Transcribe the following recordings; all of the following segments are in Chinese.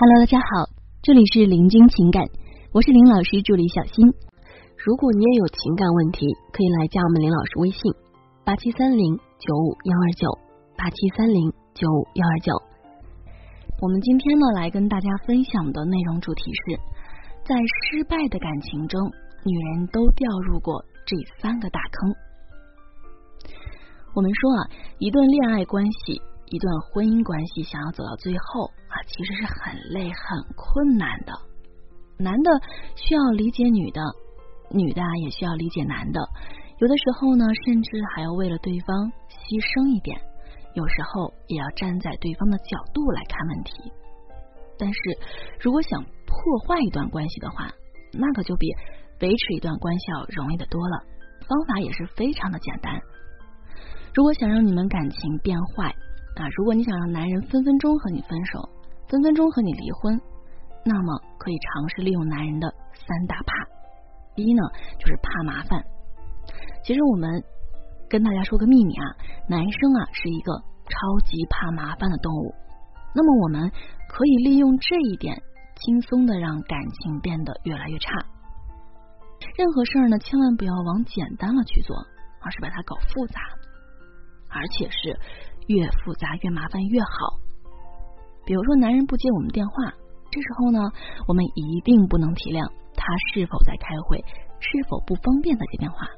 Hello，大家好，这里是林君情感，我是林老师助理小新。如果你也有情感问题，可以来加我们林老师微信：八七三零九五幺二九八七三零九五幺二九。我们今天呢，来跟大家分享的内容主题是，在失败的感情中，女人都掉入过这三个大坑。我们说啊，一段恋爱关系。一段婚姻关系想要走到最后啊，其实是很累、很困难的。男的需要理解女的，女的也需要理解男的。有的时候呢，甚至还要为了对方牺牲一点。有时候也要站在对方的角度来看问题。但是如果想破坏一段关系的话，那可就比维持一段关系要容易的多了。方法也是非常的简单。如果想让你们感情变坏，啊，如果你想让男人分分钟和你分手，分分钟和你离婚，那么可以尝试利用男人的三大怕。第一呢，就是怕麻烦。其实我们跟大家说个秘密啊，男生啊是一个超级怕麻烦的动物。那么我们可以利用这一点，轻松的让感情变得越来越差。任何事儿呢，千万不要往简单了去做，而是把它搞复杂，而且是。越复杂越麻烦越好。比如说，男人不接我们电话，这时候呢，我们一定不能体谅他是否在开会，是否不方便再接电话。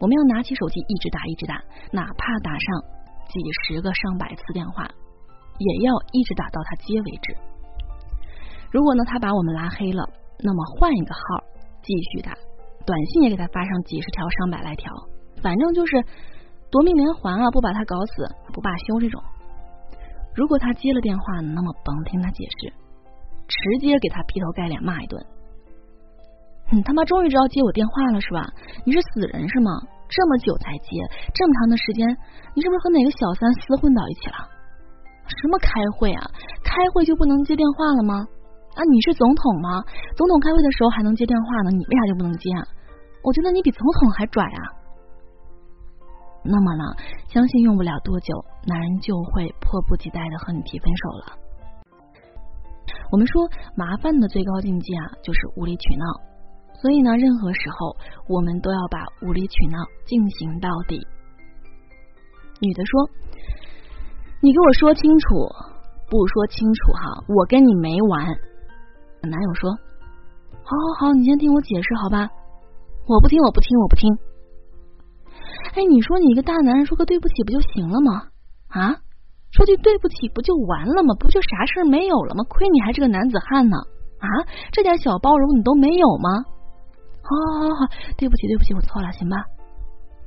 我们要拿起手机一直打一直打，哪怕打上几十个上百次电话，也要一直打到他接为止。如果呢，他把我们拉黑了，那么换一个号继续打，短信也给他发上几十条、上百来条，反正就是。夺命连环啊！不把他搞死，不罢休。这种，如果他接了电话，那么甭听他解释，直接给他劈头盖脸骂一顿。你他妈终于知道接我电话了是吧？你是死人是吗？这么久才接，这么长的时间，你是不是和哪个小三厮混到一起了？什么开会啊？开会就不能接电话了吗？啊，你是总统吗？总统开会的时候还能接电话呢，你为啥就不能接？啊？我觉得你比总统还拽啊！那么呢，相信用不了多久，男人就会迫不及待的和你提分手了。我们说麻烦的最高境界啊，就是无理取闹。所以呢，任何时候我们都要把无理取闹进行到底。女的说：“你给我说清楚，不说清楚哈，我跟你没完。”男友说：“好好好，你先听我解释好吧？我不听，我不听，我不听。”哎，你说你一个大男人说个对不起不就行了吗？啊，说句对不起不就完了吗？不就啥事儿没有了吗？亏你还是个男子汉呢！啊，这点小包容你都没有吗？好，好，好，好，对不起，对不起，我错了，行吧？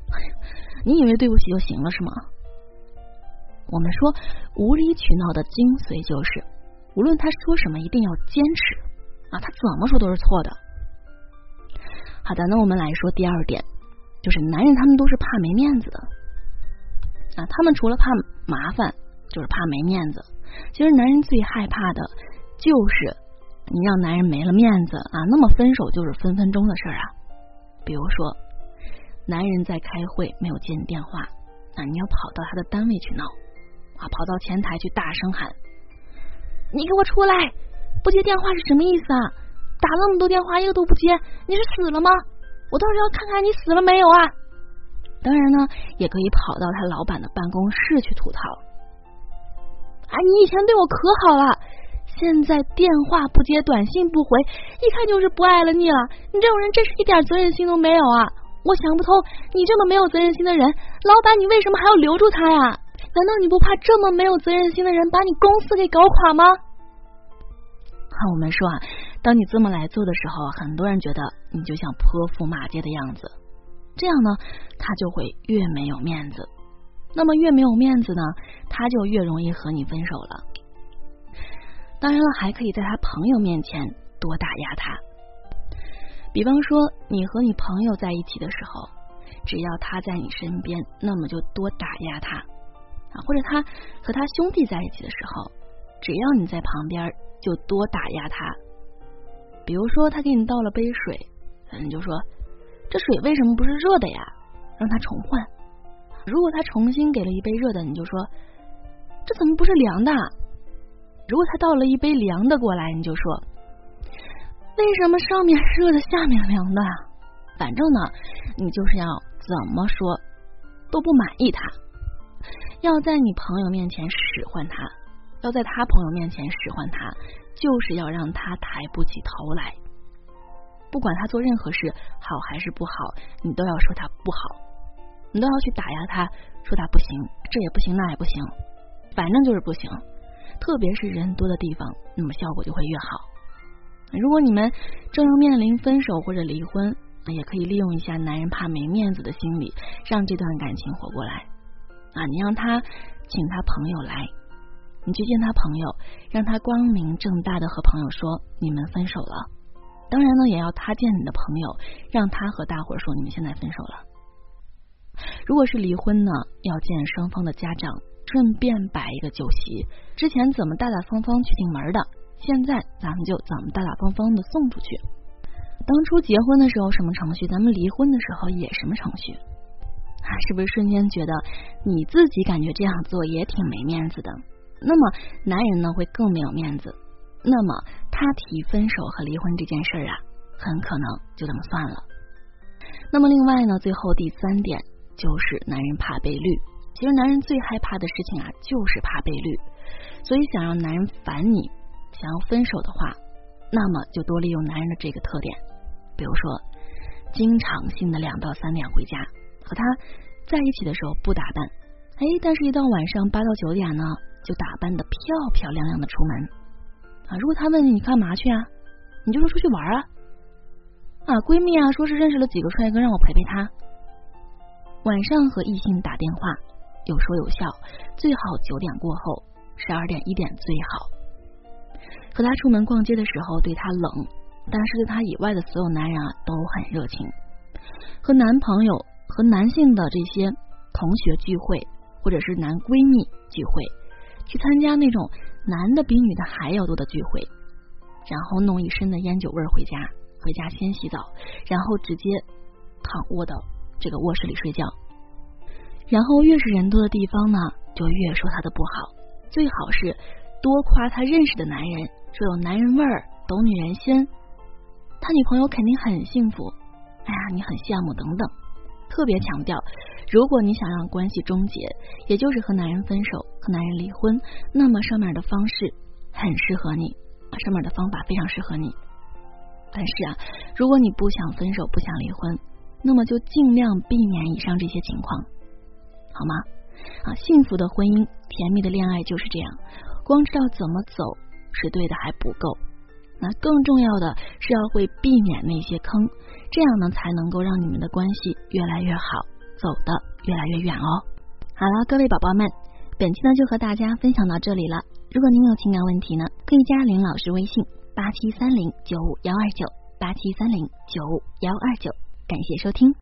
你以为对不起就行了是吗？我们说无理取闹的精髓就是，无论他说什么，一定要坚持啊，他怎么说都是错的。好的，那我们来说第二点。就是男人，他们都是怕没面子的啊！他们除了怕麻烦，就是怕没面子。其实男人最害怕的就是你让男人没了面子啊，那么分手就是分分钟的事儿啊。比如说，男人在开会没有接你电话，那，你要跑到他的单位去闹啊，跑到前台去大声喊：“你给我出来！不接电话是什么意思啊？打那么多电话一个都不接，你是死了吗？”我倒是要看看你死了没有啊！当然呢，也可以跑到他老板的办公室去吐槽。啊，你以前对我可好了，现在电话不接，短信不回，一看就是不爱了你了。你这种人真是一点责任心都没有啊！我想不通，你这么没有责任心的人，老板你为什么还要留住他呀？难道你不怕这么没有责任心的人把你公司给搞垮吗？看我们说啊，当你这么来做的时候，很多人觉得你就像泼妇骂街的样子，这样呢，他就会越没有面子。那么越没有面子呢，他就越容易和你分手了。当然了，还可以在他朋友面前多打压他。比方说，你和你朋友在一起的时候，只要他在你身边，那么就多打压他啊；或者他和他兄弟在一起的时候，只要你在旁边。就多打压他，比如说他给你倒了杯水，你就说这水为什么不是热的呀？让他重换。如果他重新给了一杯热的，你就说这怎么不是凉的？如果他倒了一杯凉的过来，你就说为什么上面热的，下面凉的？反正呢，你就是要怎么说都不满意他，要在你朋友面前使唤他，要在他朋友面前使唤他，就是要让他抬不起头来。不管他做任何事好还是不好，你都要说他不好，你都要去打压他，说他不行，这也不行，那也不行，反正就是不行。特别是人多的地方，那么效果就会越好。如果你们正要面临分手或者离婚，也可以利用一下男人怕没面子的心理，让这段感情活过来。啊，你让他请他朋友来，你去见他朋友，让他光明正大的和朋友说你们分手了。当然呢，也要他见你的朋友，让他和大伙儿说你们现在分手了。如果是离婚呢，要见双方的家长，顺便摆一个酒席。之前怎么大大方方去进门的，现在咱们就怎么大大方方的送出去。当初结婚的时候什么程序，咱们离婚的时候也什么程序啊？是不是瞬间觉得你自己感觉这样做也挺没面子的？那么男人呢会更没有面子。那么他提分手和离婚这件事儿啊，很可能就这么算了。那么另外呢，最后第三点就是男人怕被绿。其实男人最害怕的事情啊，就是怕被绿。所以想让男人烦你，想要分手的话，那么就多利用男人的这个特点。比如说，经常性的两到三点回家，和他在一起的时候不打扮，哎，但是一到晚上八到九点呢，就打扮的漂漂亮亮的出门啊。如果他问你干嘛去啊，你就说出去玩啊。啊，闺蜜啊，说是认识了几个帅哥，让我陪陪他。晚上和异性打电话，有说有笑，最好九点过后，十二点一点最好。和他出门逛街的时候，对他冷。但是对他以外的所有男人啊都很热情，和男朋友和男性的这些同学聚会，或者是男闺蜜聚会，去参加那种男的比女的还要多的聚会，然后弄一身的烟酒味儿回家，回家先洗澡，然后直接躺卧到这个卧室里睡觉，然后越是人多的地方呢，就越说他的不好，最好是多夸他认识的男人，说有男人味儿，懂女人心。他女朋友肯定很幸福，哎呀，你很羡慕等等，特别强调，如果你想让关系终结，也就是和男人分手、和男人离婚，那么上面的方式很适合你，上面的方法非常适合你。但是啊，如果你不想分手、不想离婚，那么就尽量避免以上这些情况，好吗？啊，幸福的婚姻、甜蜜的恋爱就是这样，光知道怎么走是对的还不够。那更重要的是要会避免那些坑，这样呢才能够让你们的关系越来越好，走的越来越远哦。好了，各位宝宝们，本期呢就和大家分享到这里了。如果您有情感问题呢，可以加林老师微信八七三零九五幺二九八七三零九五幺二九，感谢收听。